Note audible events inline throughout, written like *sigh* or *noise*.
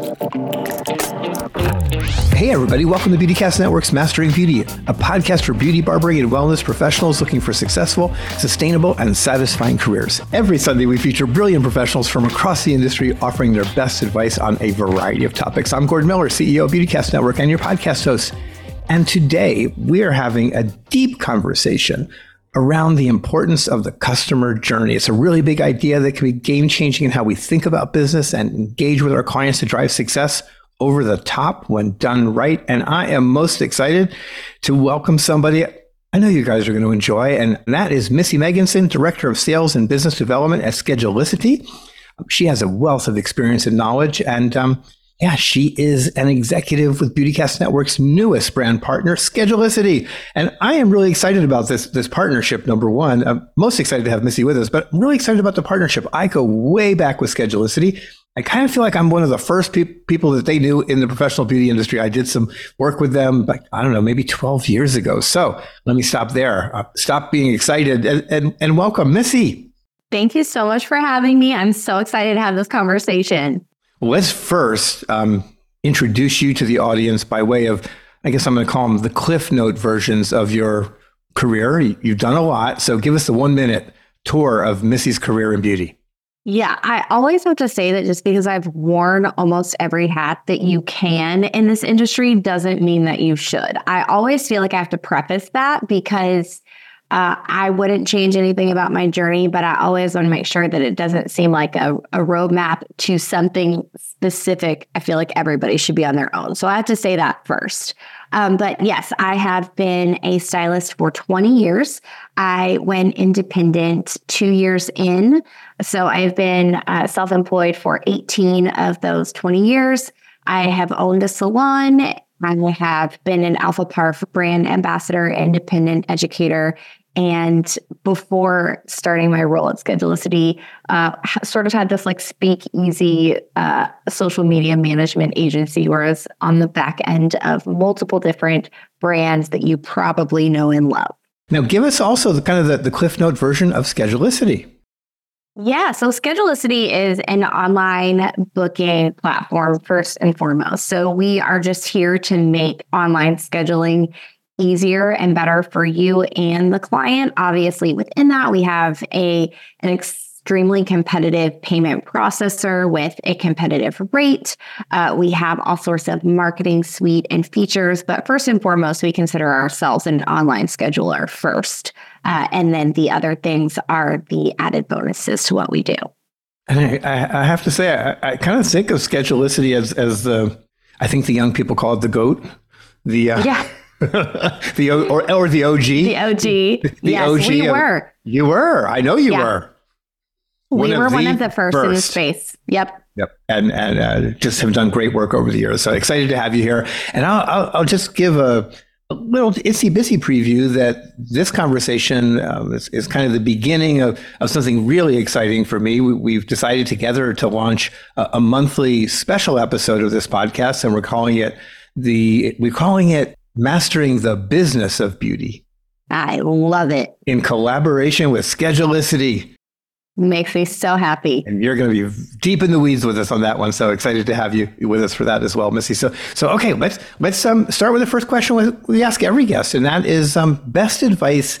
Hey, everybody, welcome to Beautycast Network's Mastering Beauty, a podcast for beauty, barbering, and wellness professionals looking for successful, sustainable, and satisfying careers. Every Sunday, we feature brilliant professionals from across the industry offering their best advice on a variety of topics. I'm Gordon Miller, CEO of Beautycast Network, and your podcast host. And today, we are having a deep conversation around the importance of the customer journey. It's a really big idea that can be game changing in how we think about business and engage with our clients to drive success over the top when done right. And I am most excited to welcome somebody I know you guys are going to enjoy, and that is Missy Megginson, Director of Sales and Business Development at Schedulicity. She has a wealth of experience and knowledge, and um, yeah, she is an executive with Beautycast Network's newest brand partner, Schedulicity. And I am really excited about this, this partnership, number one. I'm most excited to have Missy with us, but I'm really excited about the partnership. I go way back with Schedulicity. I kind of feel like I'm one of the first pe- people that they knew in the professional beauty industry. I did some work with them, like, I don't know, maybe 12 years ago. So let me stop there. Uh, stop being excited and, and, and welcome, Missy. Thank you so much for having me. I'm so excited to have this conversation. Let's first um, introduce you to the audience by way of, I guess I'm going to call them the Cliff Note versions of your career. You've done a lot. So give us the one minute tour of Missy's career in beauty. Yeah, I always have to say that just because I've worn almost every hat that you can in this industry doesn't mean that you should. I always feel like I have to preface that because uh, I wouldn't change anything about my journey, but I always want to make sure that it doesn't seem like a, a roadmap to something specific. I feel like everybody should be on their own. So I have to say that first. Um, but yes, I have been a stylist for 20 years. I went independent two years in. So I've been uh, self employed for 18 of those 20 years. I have owned a salon. I have been an Alfaparf brand ambassador, independent educator, and before starting my role at Schedulicity, uh, sort of had this like speak easy uh, social media management agency, whereas on the back end of multiple different brands that you probably know and love. Now, give us also the kind of the, the Cliff Note version of Schedulicity. Yeah, so Schedulicity is an online booking platform first and foremost. So we are just here to make online scheduling easier and better for you and the client. Obviously, within that, we have a an extremely competitive payment processor with a competitive rate. Uh, we have all sorts of marketing suite and features, but first and foremost, we consider ourselves an online scheduler first. Uh, and then the other things are the added bonuses to what we do. And I, I have to say, I, I, kind of think of Schedulicity as, as the, I think the young people call it the GOAT. The, uh, yeah. *laughs* *laughs* the or or the OG. The OG. The yes, OG. We were. You were. I know you yeah. were. One we were one of the first, first, in the space. Yep. Yep. And and uh, just have done great work over the years. So excited to have you here. And I'll I'll, I'll just give a, a little itsy bitsy preview that this conversation uh, is, is, kind of the beginning of, of something really exciting for me. We, have decided together to launch a, a monthly special episode of this podcast, and we're calling it the we're calling it mastering the business of beauty. I love it. In collaboration with Schedulicity. Makes me so happy. And you're going to be deep in the weeds with us on that one. So excited to have you with us for that as well, Missy. So, so okay, let's let's um, start with the first question we ask every guest, and that is um, best advice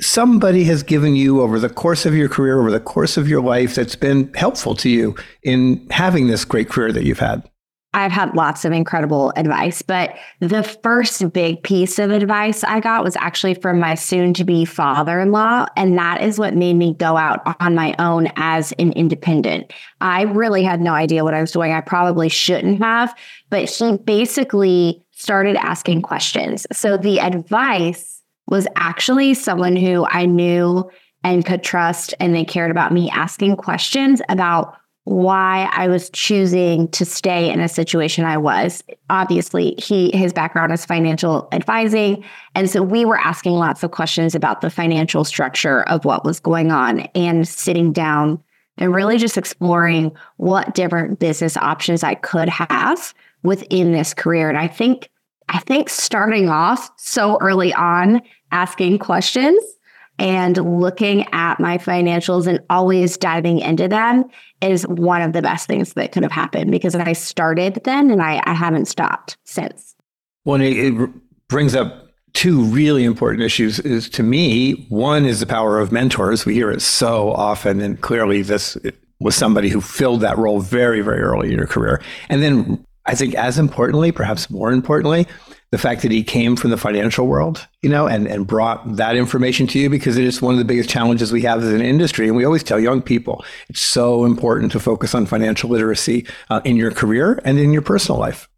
somebody has given you over the course of your career, over the course of your life, that's been helpful to you in having this great career that you've had. I've had lots of incredible advice, but the first big piece of advice I got was actually from my soon to be father in law. And that is what made me go out on my own as an independent. I really had no idea what I was doing. I probably shouldn't have, but he basically started asking questions. So the advice was actually someone who I knew and could trust, and they cared about me asking questions about why I was choosing to stay in a situation I was. Obviously, he his background is financial advising, and so we were asking lots of questions about the financial structure of what was going on and sitting down and really just exploring what different business options I could have within this career. And I think I think starting off so early on asking questions and looking at my financials and always diving into them is one of the best things that could have happened because I started then and I, I haven't stopped since. Well, it, it brings up two really important issues is to me one is the power of mentors we hear it so often and clearly this was somebody who filled that role very very early in your career and then i think as importantly perhaps more importantly the fact that he came from the financial world you know and, and brought that information to you because it is one of the biggest challenges we have as an industry and we always tell young people it's so important to focus on financial literacy uh, in your career and in your personal life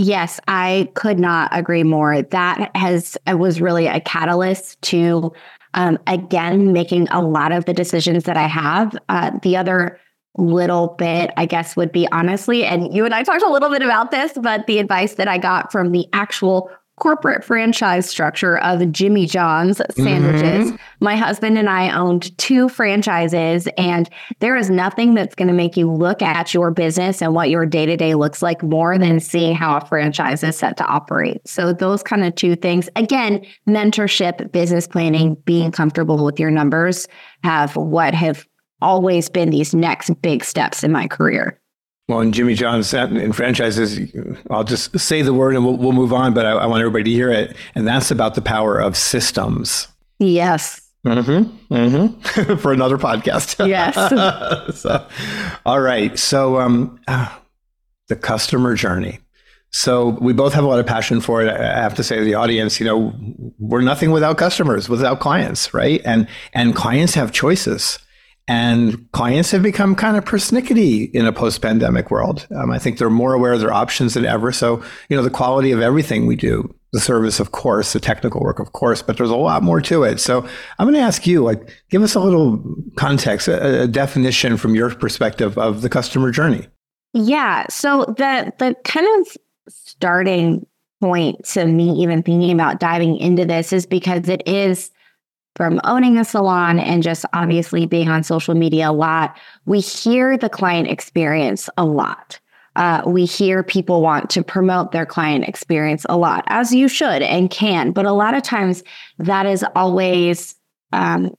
Yes, I could not agree more. That has was really a catalyst to um, again making a lot of the decisions that I have. Uh, the other little bit, I guess, would be honestly, and you and I talked a little bit about this, but the advice that I got from the actual corporate franchise structure of Jimmy John's sandwiches. Mm-hmm. My husband and I owned two franchises, and there is nothing that's going to make you look at your business and what your day to day looks like more than seeing how a franchise is set to operate. So, those kind of two things again, mentorship, business planning, being comfortable with your numbers have what have always been these next big steps in my career. Well, in Jimmy John's in franchises, I'll just say the word and we'll, we'll move on, but I, I, want everybody to hear it. And that's about the power of systems. Yes. Mm-hmm. Mm-hmm. *laughs* For another podcast. Yes. *laughs* so, all right. So, um, uh, the customer journey. So we both have a lot of passion for it. I have to say to the audience, you know, we're nothing without customers, without clients, right? And and clients have choices. And clients have become kind of persnickety in a post-pandemic world. Um, I think they're more aware of their options than ever. So, you know, the quality of everything we do, the service, of course, the technical work, of course, but there's a lot more to it. So I'm going to ask you, like, give us a little context, a, a definition from your perspective of the customer journey. Yeah. So the the kind of starting point to me even thinking about diving into this is because it is from owning a salon and just obviously being on social media a lot, we hear the client experience a lot. Uh, we hear people want to promote their client experience a lot, as you should and can. But a lot of times that is always um,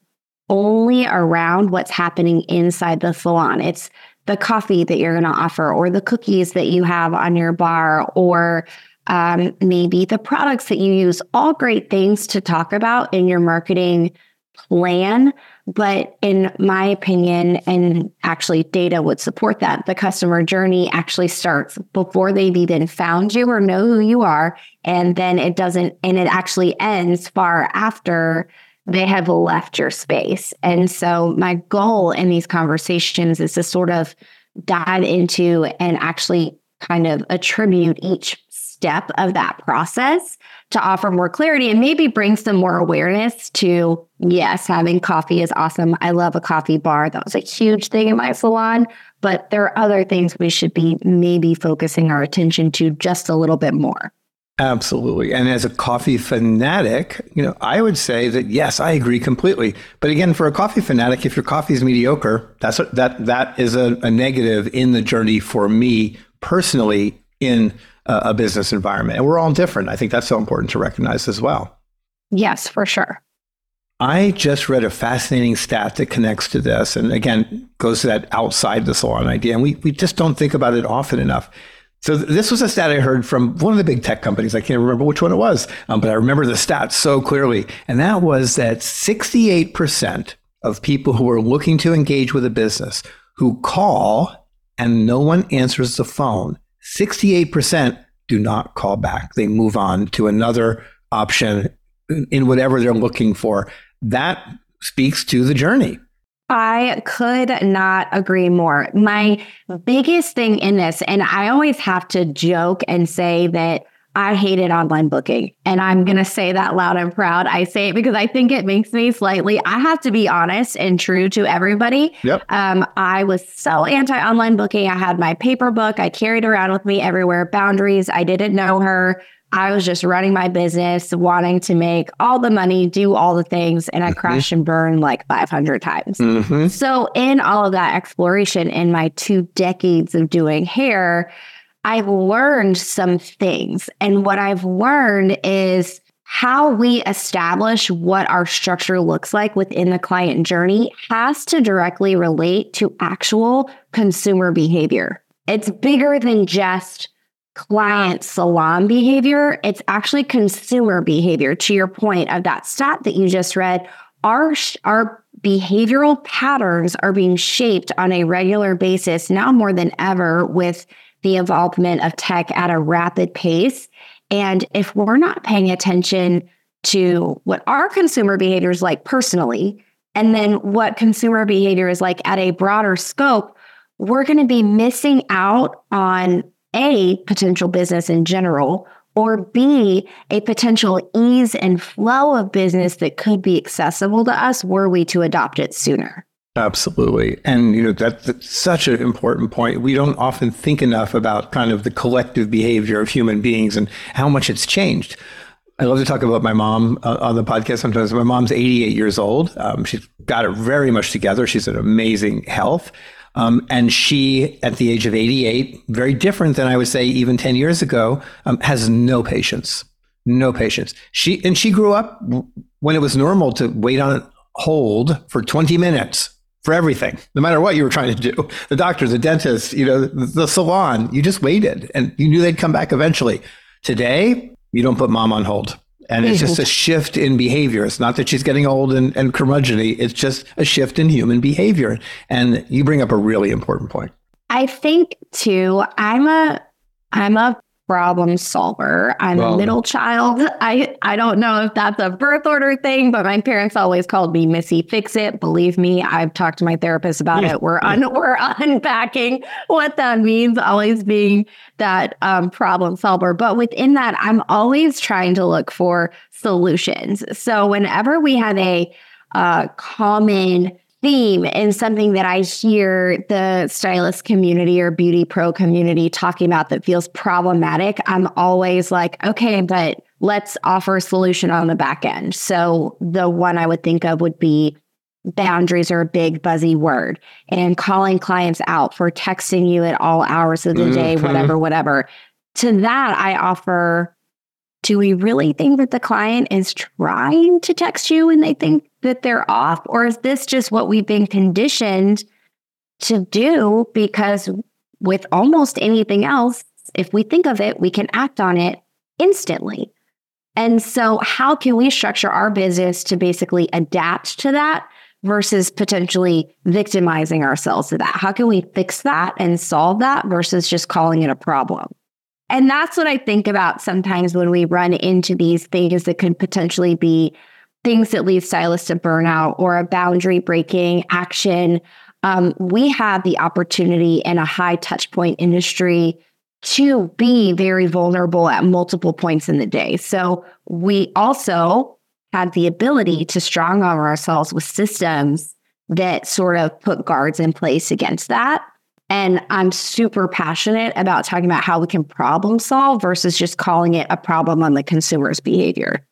only around what's happening inside the salon. It's the coffee that you're going to offer, or the cookies that you have on your bar, or um, maybe the products that you use, all great things to talk about in your marketing plan. But in my opinion, and actually data would support that, the customer journey actually starts before they've even found you or know who you are. And then it doesn't, and it actually ends far after they have left your space. And so my goal in these conversations is to sort of dive into and actually kind of attribute each step of that process to offer more clarity and maybe bring some more awareness to yes, having coffee is awesome. I love a coffee bar. That was a huge thing in my salon, but there are other things we should be maybe focusing our attention to just a little bit more. Absolutely. And as a coffee fanatic, you know, I would say that yes, I agree completely. But again, for a coffee fanatic, if your coffee is mediocre, that's a, that that is a, a negative in the journey for me personally in a business environment. And we're all different. I think that's so important to recognize as well. Yes, for sure. I just read a fascinating stat that connects to this. And again, goes to that outside the salon idea. And we, we just don't think about it often enough. So th- this was a stat I heard from one of the big tech companies. I can't remember which one it was, um, but I remember the stat so clearly. And that was that 68% of people who are looking to engage with a business who call and no one answers the phone 68% do not call back. They move on to another option in whatever they're looking for. That speaks to the journey. I could not agree more. My biggest thing in this, and I always have to joke and say that I hated online booking. And I'm going to say that loud and proud. I say it because I think it makes me slightly, I have to be honest and true to everybody. Yep. Um, I was so anti online booking. I had my paper book, I carried around with me everywhere, boundaries. I didn't know her. I was just running my business, wanting to make all the money, do all the things, and I mm-hmm. crashed and burned like 500 times. Mm-hmm. So, in all of that exploration, in my two decades of doing hair, I've learned some things. And what I've learned is how we establish what our structure looks like within the client journey has to directly relate to actual consumer behavior. It's bigger than just client salon behavior, it's actually consumer behavior. To your point of that stat that you just read, our, our behavioral patterns are being shaped on a regular basis now more than ever with the involvement of tech at a rapid pace. And if we're not paying attention to what our consumer behavior is like personally, and then what consumer behavior is like at a broader scope, we're going to be missing out on A, potential business in general, or B, a potential ease and flow of business that could be accessible to us were we to adopt it sooner. Absolutely. And, you know, that, that's such an important point. We don't often think enough about kind of the collective behavior of human beings and how much it's changed. I love to talk about my mom uh, on the podcast sometimes. My mom's 88 years old. Um, she's got it very much together. She's in amazing health. Um, and she, at the age of 88, very different than I would say even 10 years ago, um, has no patience. No patience. She and she grew up when it was normal to wait on hold for 20 minutes for everything, no matter what you were trying to do. The doctor, the dentist, you know, the, the salon, you just waited and you knew they'd come back eventually. Today, you don't put mom on hold. And it's just a mm-hmm. shift in behavior. It's not that she's getting old and, and curmudgeony. It's just a shift in human behavior. And you bring up a really important point. I think too, I'm a I'm a problem solver. I'm well, a middle child. I, I don't know if that's a birth order thing, but my parents always called me Missy Fix It. Believe me, I've talked to my therapist about it. *laughs* We're un, *laughs* we're unpacking what that means, always being that um, problem solver. But within that, I'm always trying to look for solutions. So whenever we have a uh, common theme and something that I hear the stylist community or beauty pro community talking about that feels problematic, I'm always like, okay, but let's offer a solution on the back end. So the one I would think of would be boundaries are a big buzzy word and calling clients out for texting you at all hours of the mm-hmm. day, whatever, *laughs* whatever. To that, I offer do we really think that the client is trying to text you and they think that they're off? Or is this just what we've been conditioned to do? Because with almost anything else, if we think of it, we can act on it instantly. And so, how can we structure our business to basically adapt to that versus potentially victimizing ourselves to that? How can we fix that and solve that versus just calling it a problem? And that's what I think about sometimes when we run into these things that could potentially be things that lead stylists to burnout or a boundary breaking action. Um, we have the opportunity in a high touch point industry to be very vulnerable at multiple points in the day. So we also have the ability to strong arm ourselves with systems that sort of put guards in place against that. And I'm super passionate about talking about how we can problem solve versus just calling it a problem on the consumer's behavior.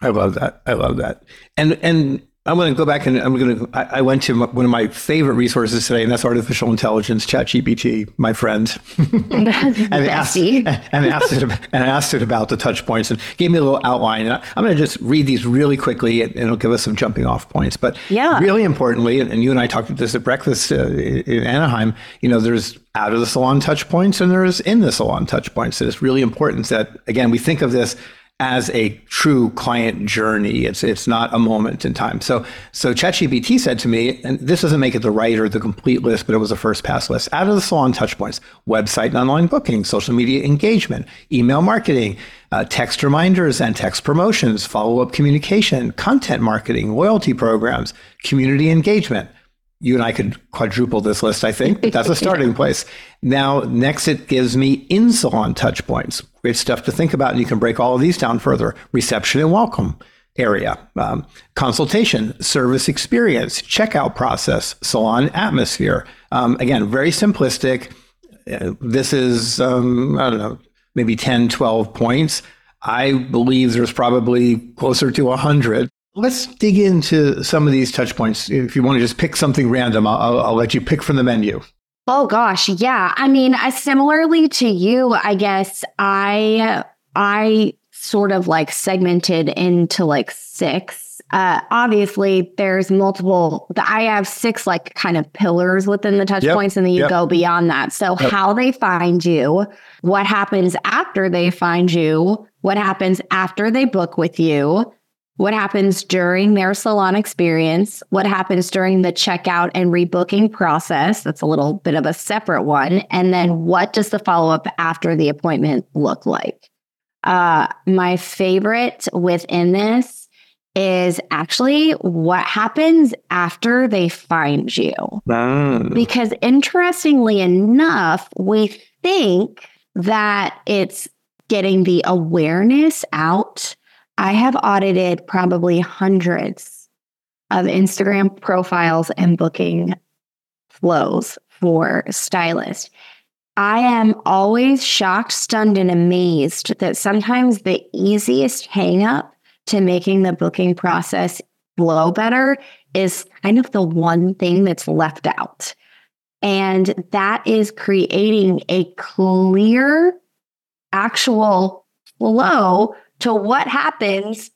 I love that. I love that. And and I'm going to go back and I'm going to. I, I went to one of my favorite resources today, and that's artificial intelligence, ChatGPT, my friend, *laughs* *laughs* and, asked, and asked it and asked it about the touch points and gave me a little outline. And I'm going to just read these really quickly, and it'll give us some jumping off points. But yeah, really importantly, and you and I talked about this at breakfast uh, in Anaheim. You know, there's out of the salon touch points, and there's in the salon touch points. And it's really important that again we think of this as a true client journey. It's it's not a moment in time. So so ChatGPT said to me, and this doesn't make it the right or the complete list, but it was a first pass list. Out of the salon touchpoints, website and online booking, social media engagement, email marketing, uh, text reminders and text promotions, follow up communication, content marketing, loyalty programs, community engagement you and I could quadruple this list, I think. But that's a *laughs* starting place. Now, next, it gives me in salon touch points. Great stuff to think about. And you can break all of these down further reception and welcome area, um, consultation, service experience, checkout process, salon atmosphere. Um, again, very simplistic. Uh, this is, um, I don't know, maybe 10, 12 points. I believe there's probably closer to 100 Let's dig into some of these touch points. If you want to just pick something random, I'll, I'll let you pick from the menu. Oh gosh, yeah. I mean, I, similarly to you, I guess I I sort of like segmented into like six uh, obviously there's multiple i have six like kind of pillars within the touch yep. points and then you yep. go beyond that so yep. how they find you what happens after they find you what happens after they book with you what happens during their salon experience what happens during the checkout and rebooking process that's a little bit of a separate one and then what does the follow-up after the appointment look like uh, my favorite within this is actually what happens after they find you. Mm. Because interestingly enough, we think that it's getting the awareness out. I have audited probably hundreds of Instagram profiles and booking flows for stylists. I am always shocked, stunned, and amazed that sometimes the easiest hangup to making the booking process flow better is kind of the one thing that's left out. And that is creating a clear, actual flow to what happens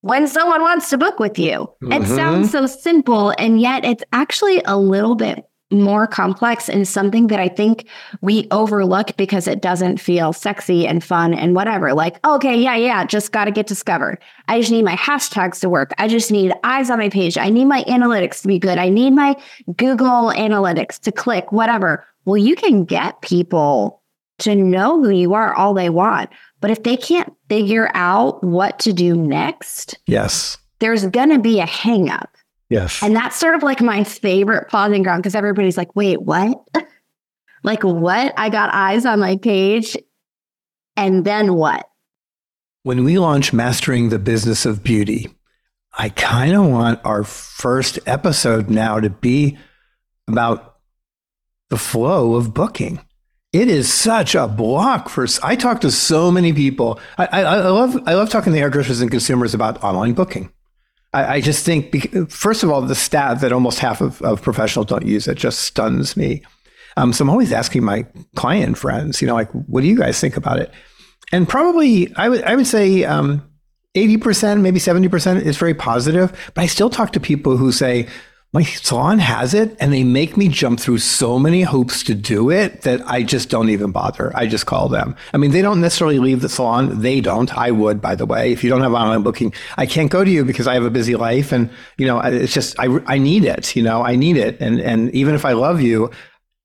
when someone wants to book with you. Mm-hmm. It sounds so simple, and yet it's actually a little bit more complex and something that I think we overlook because it doesn't feel sexy and fun and whatever. Like, okay, yeah, yeah, just got to get discovered. I just need my hashtags to work. I just need eyes on my page. I need my analytics to be good. I need my Google analytics to click, whatever. Well, you can get people to know who you are all they want. But if they can't figure out what to do next, yes, there's going to be a hangup. Yes. And that's sort of like my favorite pausing ground because everybody's like, wait, what? *laughs* like, what? I got eyes on my page. And then what? When we launch Mastering the Business of Beauty, I kind of want our first episode now to be about the flow of booking. It is such a block for. I talk to so many people. I, I, I love I love talking to hairdressers and consumers about online booking. I, I just think, first of all, the stat that almost half of, of professionals don't use it just stuns me. Um, so I'm always asking my client friends, you know, like, what do you guys think about it? And probably, I would I would say um, 80%, maybe 70% is very positive. But I still talk to people who say, my salon has it and they make me jump through so many hoops to do it that I just don't even bother. I just call them. I mean, they don't necessarily leave the salon. They don't. I would, by the way. If you don't have online booking, I can't go to you because I have a busy life and, you know, it's just, I, I need it, you know, I need it. And, and even if I love you,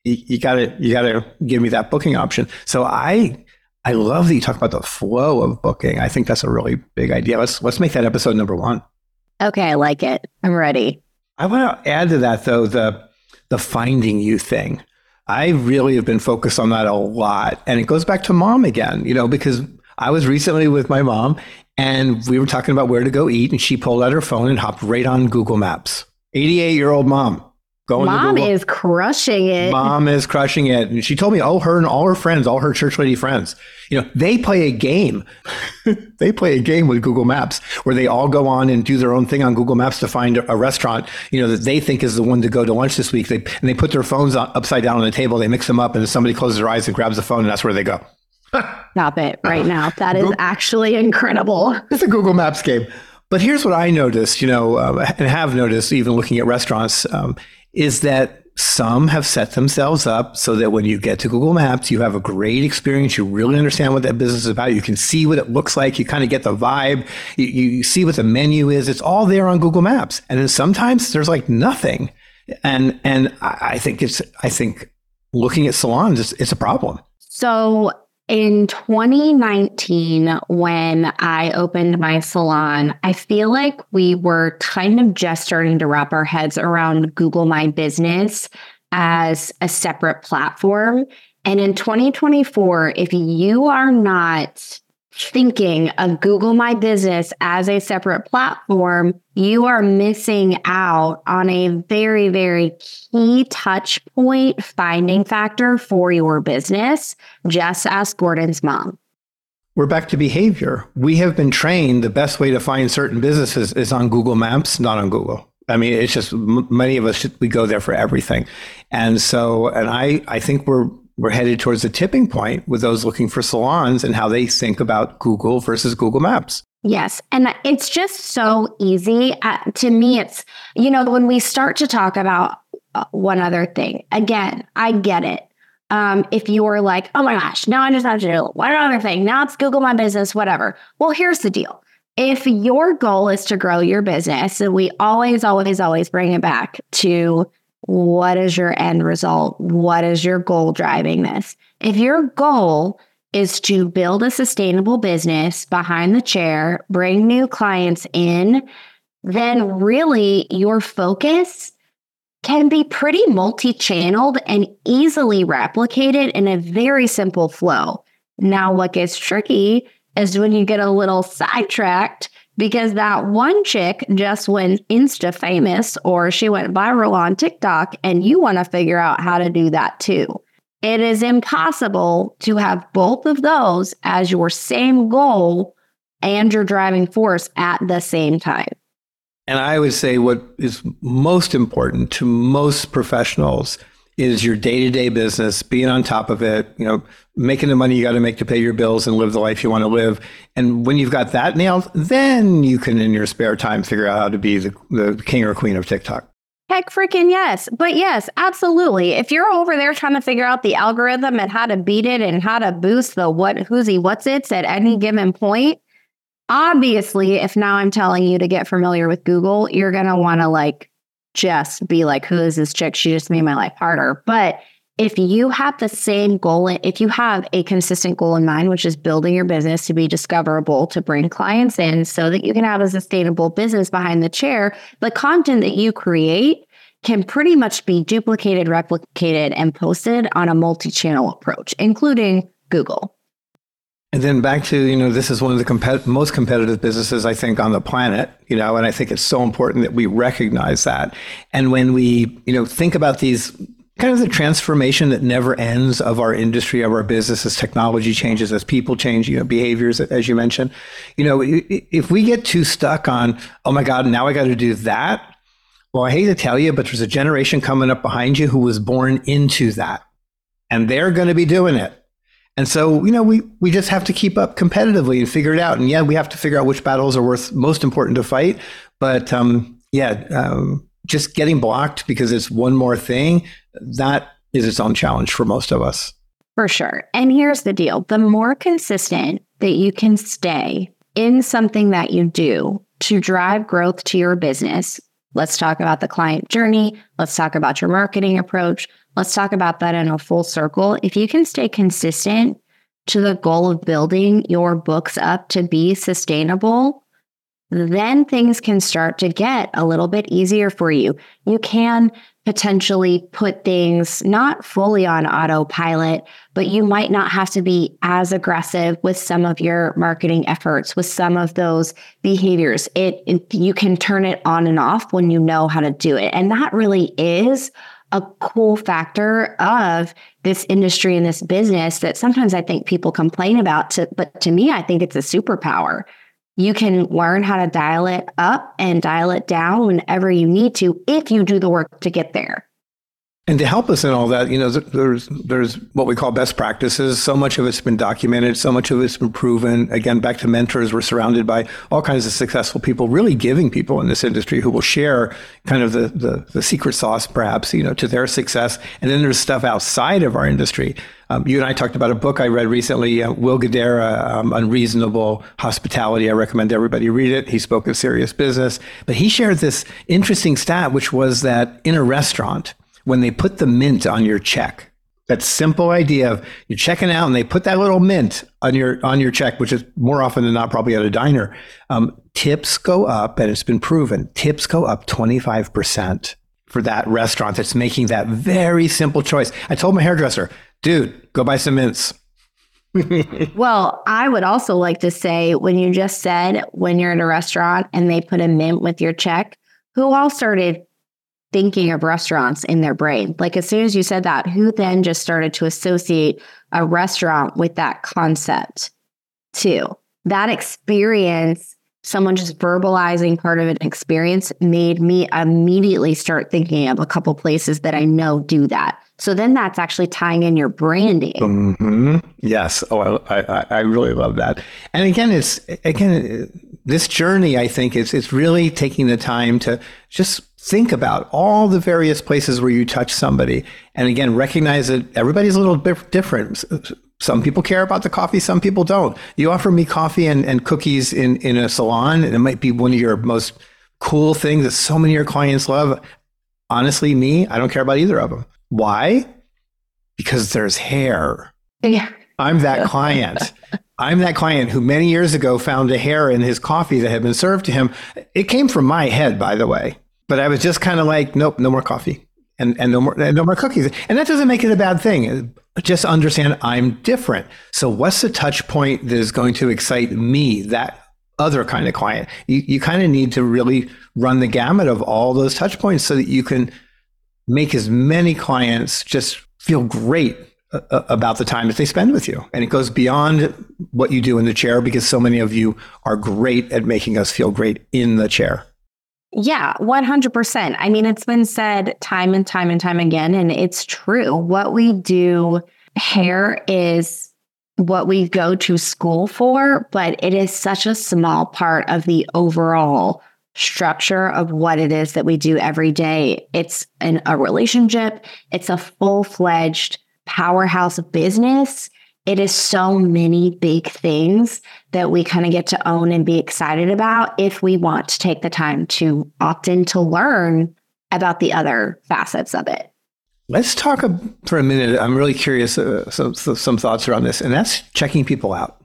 you, you gotta, you gotta give me that booking option. So I, I love that you talk about the flow of booking. I think that's a really big idea. Let's, let's make that episode number one. Okay. I like it. I'm ready. I want to add to that though the the finding you thing. I really have been focused on that a lot, and it goes back to mom again. You know, because I was recently with my mom, and we were talking about where to go eat, and she pulled out her phone and hopped right on Google Maps. Eighty-eight year old mom. Going Mom is crushing it. Mom is crushing it. And she told me, oh, her and all her friends, all her church lady friends, you know, they play a game. *laughs* they play a game with Google Maps where they all go on and do their own thing on Google Maps to find a restaurant, you know, that they think is the one to go to lunch this week. They, and they put their phones on, upside down on the table. They mix them up and somebody closes their eyes and grabs the phone and that's where they go. Stop it right now. That is actually incredible. It's a Google Maps game. But here's what I noticed, you know, uh, and have noticed even looking at restaurants. Um, is that some have set themselves up so that when you get to Google Maps, you have a great experience. You really understand what that business is about. You can see what it looks like. You kind of get the vibe. You, you see what the menu is. It's all there on Google Maps. And then sometimes there's like nothing. And and I think it's I think looking at salons, it's, it's a problem. So in 2019, when I opened my salon, I feel like we were kind of just starting to wrap our heads around Google My Business as a separate platform. And in 2024, if you are not thinking of Google My Business as a separate platform, you are missing out on a very, very key touch point finding factor for your business. Just ask Gordon's mom. We're back to behavior. We have been trained the best way to find certain businesses is on Google Maps, not on Google. I mean, it's just many of us we go there for everything, and so and I I think we're we're headed towards a tipping point with those looking for salons and how they think about Google versus Google Maps. Yes. And it's just so easy. Uh, to me, it's, you know, when we start to talk about uh, one other thing, again, I get it. Um, if you're like, oh my gosh, now I just have to do one other thing. Now it's Google My Business, whatever. Well, here's the deal. If your goal is to grow your business, and we always, always, always bring it back to what is your end result? What is your goal driving this? If your goal is to build a sustainable business behind the chair, bring new clients in, then really your focus can be pretty multi channeled and easily replicated in a very simple flow. Now, what gets tricky is when you get a little sidetracked because that one chick just went insta famous or she went viral on TikTok and you want to figure out how to do that too. It is impossible to have both of those as your same goal and your driving force at the same time. And I would say what is most important to most professionals is your day-to-day business, being on top of it, you know, making the money you got to make to pay your bills and live the life you want to live. And when you've got that nailed, then you can in your spare time figure out how to be the, the king or queen of TikTok. Heck freaking yes. But yes, absolutely. If you're over there trying to figure out the algorithm and how to beat it and how to boost the what who's he what's it's at any given point, obviously, if now I'm telling you to get familiar with Google, you're gonna want to like just be like, who is this chick? She just made my life harder. But if you have the same goal, if you have a consistent goal in mind, which is building your business to be discoverable, to bring clients in so that you can have a sustainable business behind the chair, the content that you create can pretty much be duplicated, replicated, and posted on a multi channel approach, including Google. And then back to, you know, this is one of the most competitive businesses, I think, on the planet, you know, and I think it's so important that we recognize that. And when we, you know, think about these kind of the transformation that never ends of our industry, of our business as technology changes, as people change, you know, behaviors, as you mentioned. You know, if we get too stuck on, oh my God, now I got to do that. Well, I hate to tell you, but there's a generation coming up behind you who was born into that. And they're going to be doing it. And so, you know, we, we just have to keep up competitively and figure it out. And yeah, we have to figure out which battles are worth most important to fight. But um, yeah, um, just getting blocked because it's one more thing, that is its own challenge for most of us. For sure. And here's the deal the more consistent that you can stay in something that you do to drive growth to your business, let's talk about the client journey. Let's talk about your marketing approach. Let's talk about that in a full circle. If you can stay consistent to the goal of building your books up to be sustainable, then things can start to get a little bit easier for you. You can potentially put things not fully on autopilot, but you might not have to be as aggressive with some of your marketing efforts, with some of those behaviors. It, it you can turn it on and off when you know how to do it. And that really is a cool factor of this industry and this business that sometimes I think people complain about to, but to me I think it's a superpower you can learn how to dial it up and dial it down whenever you need to if you do the work to get there. And to help us in all that, you know, there's there's what we call best practices. So much of it's been documented. So much of it's been proven. Again, back to mentors, we're surrounded by all kinds of successful people, really giving people in this industry who will share kind of the the, the secret sauce, perhaps, you know, to their success. And then there's stuff outside of our industry. Um, you and I talked about a book I read recently, uh, Will Guidara, um, Unreasonable Hospitality. I recommend everybody read it. He spoke of serious business, but he shared this interesting stat, which was that in a restaurant when they put the mint on your check. That simple idea of you're checking out and they put that little mint on your on your check, which is more often than not probably at a diner. Um, tips go up, and it's been proven. Tips go up 25 percent for that restaurant that's making that very simple choice. I told my hairdresser, dude, go buy some mints. *laughs* well, I would also like to say when you just said when you're in a restaurant and they put a mint with your check, who all started thinking of restaurants in their brain. Like as soon as you said that, who then just started to associate a restaurant with that concept too? That experience, someone just verbalizing part of an experience made me immediately start thinking of a couple places that I know do that. So then that's actually tying in your branding. Mm-hmm. Yes. Oh, I, I, I really love that. And again, it's again this journey. I think is, it's really taking the time to just think about all the various places where you touch somebody, and again, recognize that everybody's a little bit different. Some people care about the coffee, some people don't. You offer me coffee and, and cookies in, in a salon, and it might be one of your most cool things that so many of your clients love. Honestly, me, I don't care about either of them. Why? Because there's hair. Yeah. I'm that client. I'm that client who many years ago found a hair in his coffee that had been served to him. It came from my head, by the way. But I was just kind of like, nope, no more coffee and, and no more and no more cookies. And that doesn't make it a bad thing. Just understand I'm different. So what's the touch point that is going to excite me, that other kind of client? You, you kind of need to really run the gamut of all those touch points so that you can make as many clients just feel great uh, uh, about the time that they spend with you. And it goes beyond what you do in the chair because so many of you are great at making us feel great in the chair. Yeah, 100%. I mean, it's been said time and time and time again, and it's true. What we do, hair is what we go to school for, but it is such a small part of the overall structure of what it is that we do every day. It's an, a relationship, it's a full fledged powerhouse of business it is so many big things that we kind of get to own and be excited about if we want to take the time to opt in to learn about the other facets of it. Let's talk for a minute. I'm really curious, uh, some, some thoughts around this, and that's checking people out.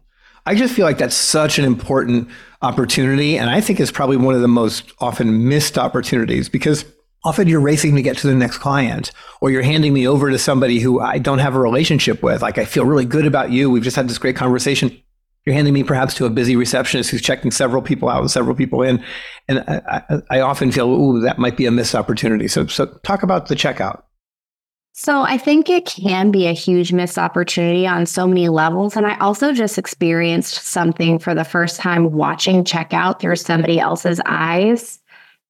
I just feel like that's such an important opportunity. And I think it's probably one of the most often missed opportunities because Often you're racing to get to the next client, or you're handing me over to somebody who I don't have a relationship with. Like, I feel really good about you. We've just had this great conversation. You're handing me perhaps to a busy receptionist who's checking several people out and several people in. And I, I, I often feel, ooh, that might be a missed opportunity. So, so talk about the checkout. So I think it can be a huge missed opportunity on so many levels. And I also just experienced something for the first time watching checkout through somebody else's eyes.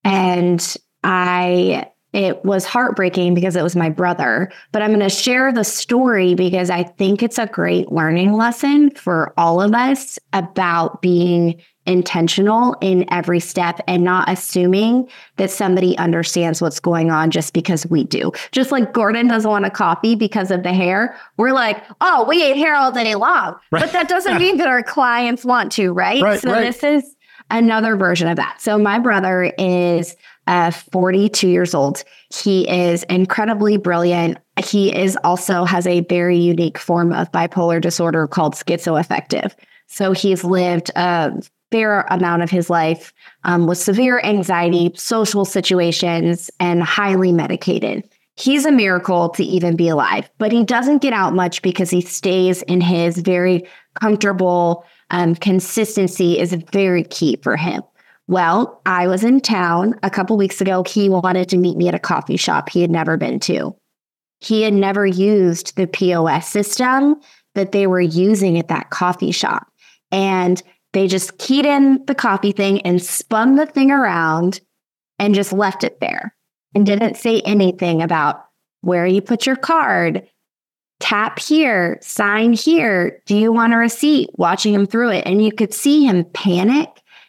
And I it was heartbreaking because it was my brother, but I'm going to share the story because I think it's a great learning lesson for all of us about being intentional in every step and not assuming that somebody understands what's going on just because we do. Just like Gordon doesn't want a coffee because of the hair. We're like, oh, we ate hair all day long. Right. But that doesn't *laughs* mean that our clients want to, right? right so right. this is another version of that. So my brother is uh, 42 years old. He is incredibly brilliant. He is also has a very unique form of bipolar disorder called schizoaffective. So he's lived a fair amount of his life um, with severe anxiety, social situations, and highly medicated. He's a miracle to even be alive, but he doesn't get out much because he stays in his very comfortable um, consistency is very key for him. Well, I was in town a couple weeks ago. He wanted to meet me at a coffee shop he had never been to. He had never used the POS system that they were using at that coffee shop. And they just keyed in the coffee thing and spun the thing around and just left it there and didn't say anything about where you put your card, tap here, sign here. Do you want a receipt? Watching him through it. And you could see him panic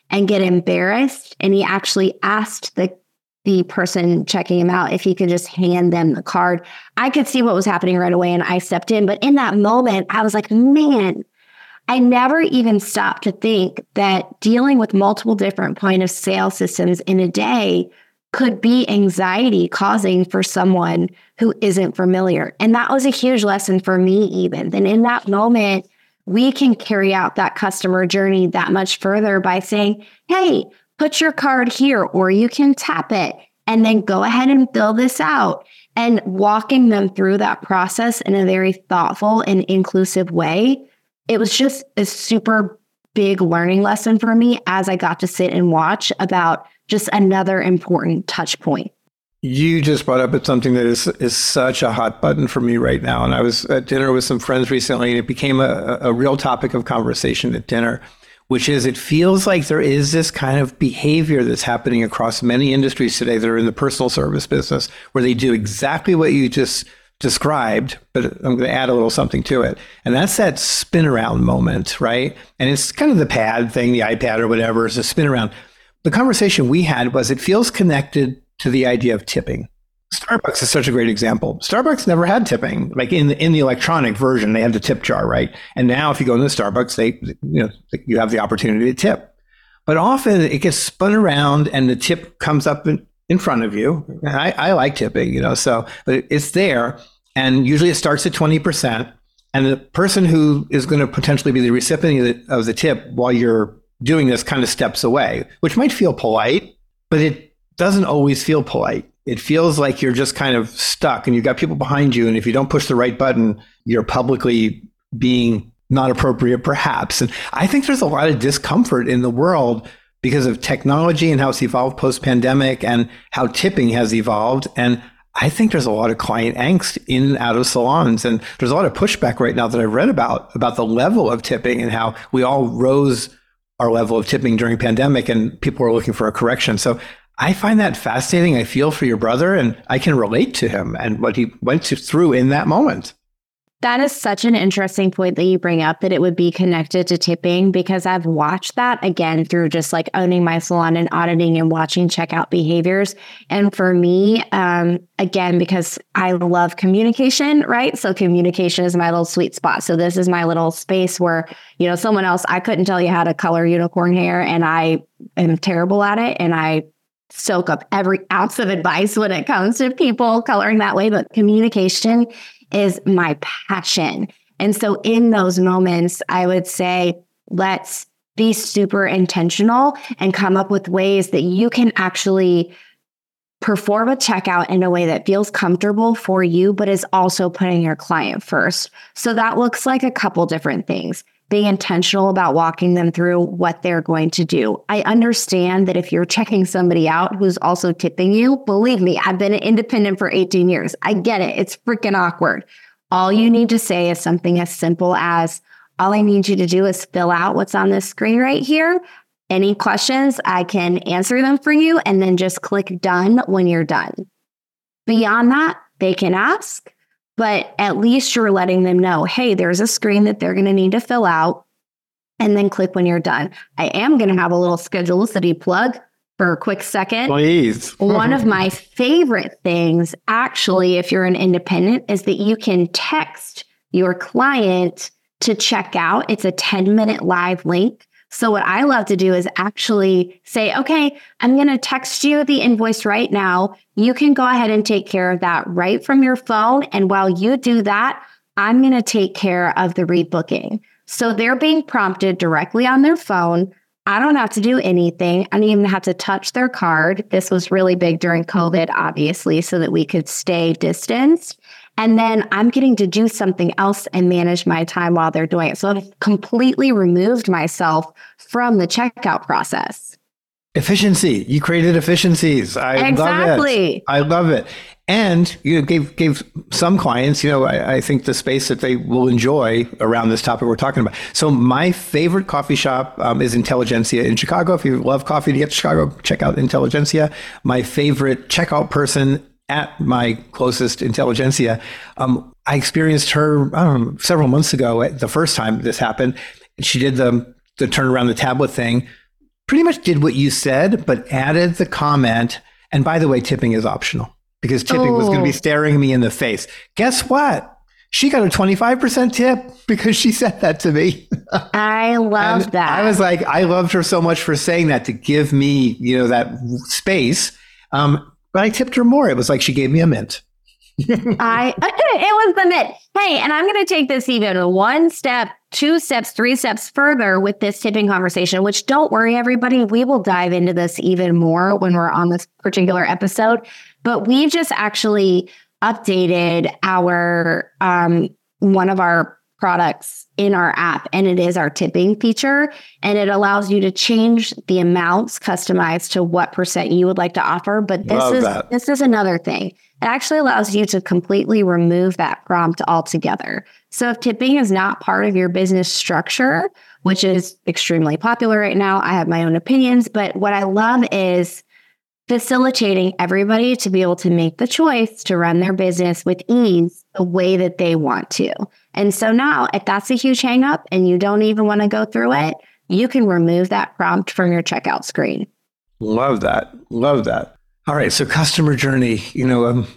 and get embarrassed. And he actually asked the the person checking him out if he could just hand them the card. I could see what was happening right away and I stepped in. But in that moment, I was like, man, I never even stopped to think that dealing with multiple different point of sale systems in a day could be anxiety causing for someone who isn't familiar. And that was a huge lesson for me, even. Then in that moment, we can carry out that customer journey that much further by saying, hey, put your card here, or you can tap it and then go ahead and fill this out. And walking them through that process in a very thoughtful and inclusive way. It was just a super big learning lesson for me as I got to sit and watch about just another important touch point. You just brought up something that is is such a hot button for me right now. And I was at dinner with some friends recently, and it became a, a real topic of conversation at dinner, which is it feels like there is this kind of behavior that's happening across many industries today that are in the personal service business, where they do exactly what you just described, but I'm going to add a little something to it. And that's that spin around moment, right? And it's kind of the pad thing, the iPad or whatever, is a spin around. The conversation we had was it feels connected to the idea of tipping. Starbucks is such a great example. Starbucks never had tipping. Like in the in the electronic version, they had the tip jar, right? And now if you go into Starbucks, they you know you have the opportunity to tip. But often it gets spun around and the tip comes up in, in front of you. I, I like tipping, you know, so but it's there. And usually it starts at 20%. And the person who is going to potentially be the recipient of the, of the tip while you're doing this kind of steps away, which might feel polite, but it doesn't always feel polite. It feels like you're just kind of stuck and you've got people behind you. And if you don't push the right button, you're publicly being not appropriate, perhaps. And I think there's a lot of discomfort in the world because of technology and how it's evolved post pandemic and how tipping has evolved. And I think there's a lot of client angst in and out of salons. And there's a lot of pushback right now that I've read about, about the level of tipping and how we all rose our level of tipping during pandemic and people are looking for a correction. So I find that fascinating. I feel for your brother and I can relate to him and what he went to, through in that moment. That is such an interesting point that you bring up that it would be connected to tipping because I've watched that again through just like owning my salon and auditing and watching checkout behaviors. And for me, um, again, because I love communication, right? So communication is my little sweet spot. So this is my little space where, you know, someone else, I couldn't tell you how to color unicorn hair and I am terrible at it. And I soak up every ounce of advice when it comes to people coloring that way. But communication is my passion. And so in those moments, I would say, let's be super intentional and come up with ways that you can actually perform a checkout in a way that feels comfortable for you, but is also putting your client first. So that looks like a couple different things. Being intentional about walking them through what they're going to do. I understand that if you're checking somebody out who's also tipping you, believe me, I've been independent for 18 years. I get it. It's freaking awkward. All you need to say is something as simple as, all I need you to do is fill out what's on this screen right here. Any questions, I can answer them for you and then just click done when you're done. Beyond that, they can ask but at least you're letting them know, hey, there's a screen that they're going to need to fill out and then click when you're done. I am going to have a little Schedulicity plug for a quick second. Please. *laughs* One of my favorite things, actually, if you're an independent, is that you can text your client to check out. It's a 10 minute live link. So, what I love to do is actually say, okay, I'm going to text you the invoice right now. You can go ahead and take care of that right from your phone. And while you do that, I'm going to take care of the rebooking. So, they're being prompted directly on their phone. I don't have to do anything. I don't even have to touch their card. This was really big during COVID, obviously, so that we could stay distanced. And then I'm getting to do something else and manage my time while they're doing it. So I've completely removed myself from the checkout process. Efficiency. You created efficiencies. I exactly. love it. I love it. And you gave gave some clients, you know, I, I, think the space that they will enjoy around this topic we're talking about. So my favorite coffee shop um, is Intelligentsia in Chicago. If you love coffee to get to Chicago, check out Intelligentsia. My favorite checkout person at my closest intelligentsia. Um, I experienced her know, several months ago. The first time this happened, she did the the turn around the tablet thing. Pretty much did what you said, but added the comment. And by the way, tipping is optional because tipping oh. was going to be staring me in the face. Guess what? She got a 25% tip because she said that to me. I *laughs* love that. I was like, I loved her so much for saying that to give me, you know, that space. Um, but I tipped her more. It was like she gave me a mint. I *laughs* it was the mint. Hey, and I'm going to take this even one step, two steps, three steps further with this tipping conversation. Which don't worry, everybody, we will dive into this even more when we're on this particular episode. But we've just actually updated our um, one of our products in our app and it is our tipping feature and it allows you to change the amounts customized to what percent you would like to offer. But this Love is that. this is another thing. It actually allows you to completely remove that prompt altogether. So if tipping is not part of your business structure which is extremely popular right now i have my own opinions but what i love is facilitating everybody to be able to make the choice to run their business with ease the way that they want to. And so now, if that's a huge hangup and you don't even want to go through it, you can remove that prompt from your checkout screen. Love that. Love that. All right. So, customer journey, you know, um,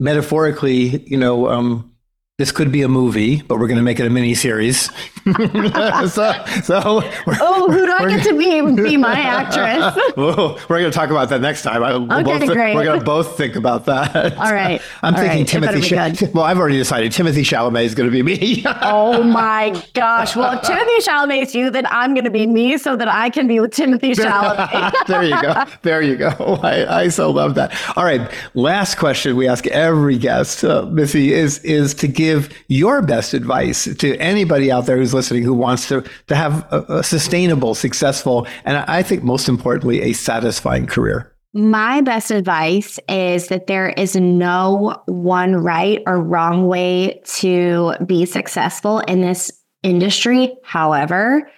metaphorically, you know, um, this could be a movie, but we're going to make it a mini series. *laughs* so, so oh, who do I get to be be my actress? *laughs* we're going to talk about that next time. I, we'll okay, both, great. We're going to both think about that. All right. *laughs* I'm All thinking right. Timothy. Sh- well, I've already decided Timothée Chalamet is going to be me. oh my gosh! Well, if Timothée Chalamet is you, then I'm going to be me, so that I can be with Timothée Chalamet. there you go. There you go. I, I so love that. All right. Last question we ask every guest, uh, Missy, is is to give your best advice to anybody out there who's listening who wants to to have a, a sustainable, successful, and I think most importantly, a satisfying career? My best advice is that there is no one right or wrong way to be successful in this industry. However,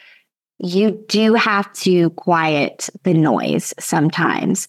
you do have to quiet the noise sometimes.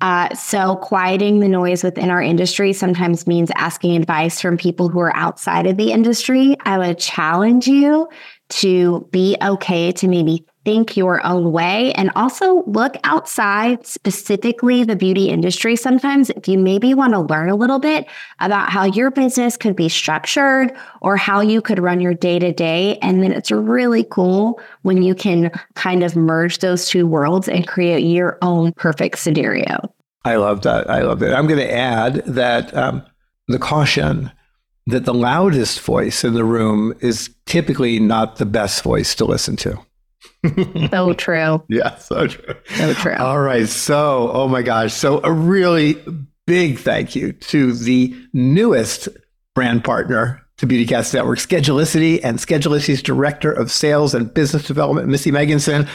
Uh, so, quieting the noise within our industry sometimes means asking advice from people who are outside of the industry. I would challenge you to be okay to maybe think your own way. And also look outside specifically the beauty industry sometimes. If you maybe want to learn a little bit about how your business could be structured or how you could run your day to day and then it's really cool when you can kind of merge those two worlds and create your own perfect scenario. I love that. I love that. I'm going to add that um, the caution that the loudest voice in the room is typically not the best voice to listen to. *laughs* so true. Yeah, so true. So true. All right. So, oh my gosh. So, a really big thank you to the newest brand partner to Beautycast Network, Schedulicity, and Schedulicity's Director of Sales and Business Development, Missy Megginson.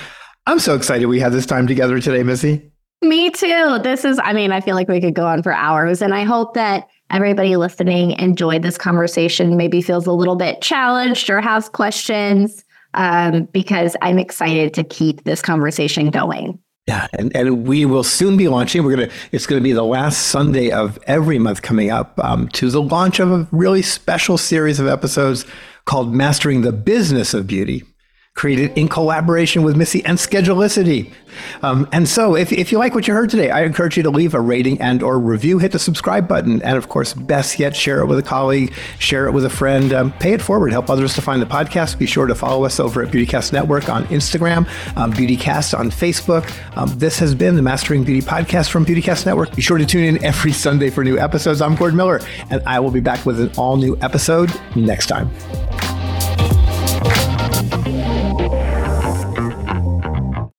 I'm so excited we had this time together today, Missy. Me too. This is, I mean, I feel like we could go on for hours, and I hope that everybody listening enjoyed this conversation, maybe feels a little bit challenged or has questions, um, because I'm excited to keep this conversation going. Yeah, and, and we will soon be launching. We're gonna it's gonna be the last Sunday of every month coming up um, to the launch of a really special series of episodes called Mastering the Business of Beauty created in collaboration with Missy and Schedulicity. Um, and so if, if you like what you heard today, I encourage you to leave a rating and or review, hit the subscribe button, and of course, best yet, share it with a colleague, share it with a friend, um, pay it forward, help others to find the podcast. Be sure to follow us over at Beautycast Network on Instagram, um, Beautycast on Facebook. Um, this has been the Mastering Beauty podcast from Beautycast Network. Be sure to tune in every Sunday for new episodes. I'm Gordon Miller, and I will be back with an all new episode next time.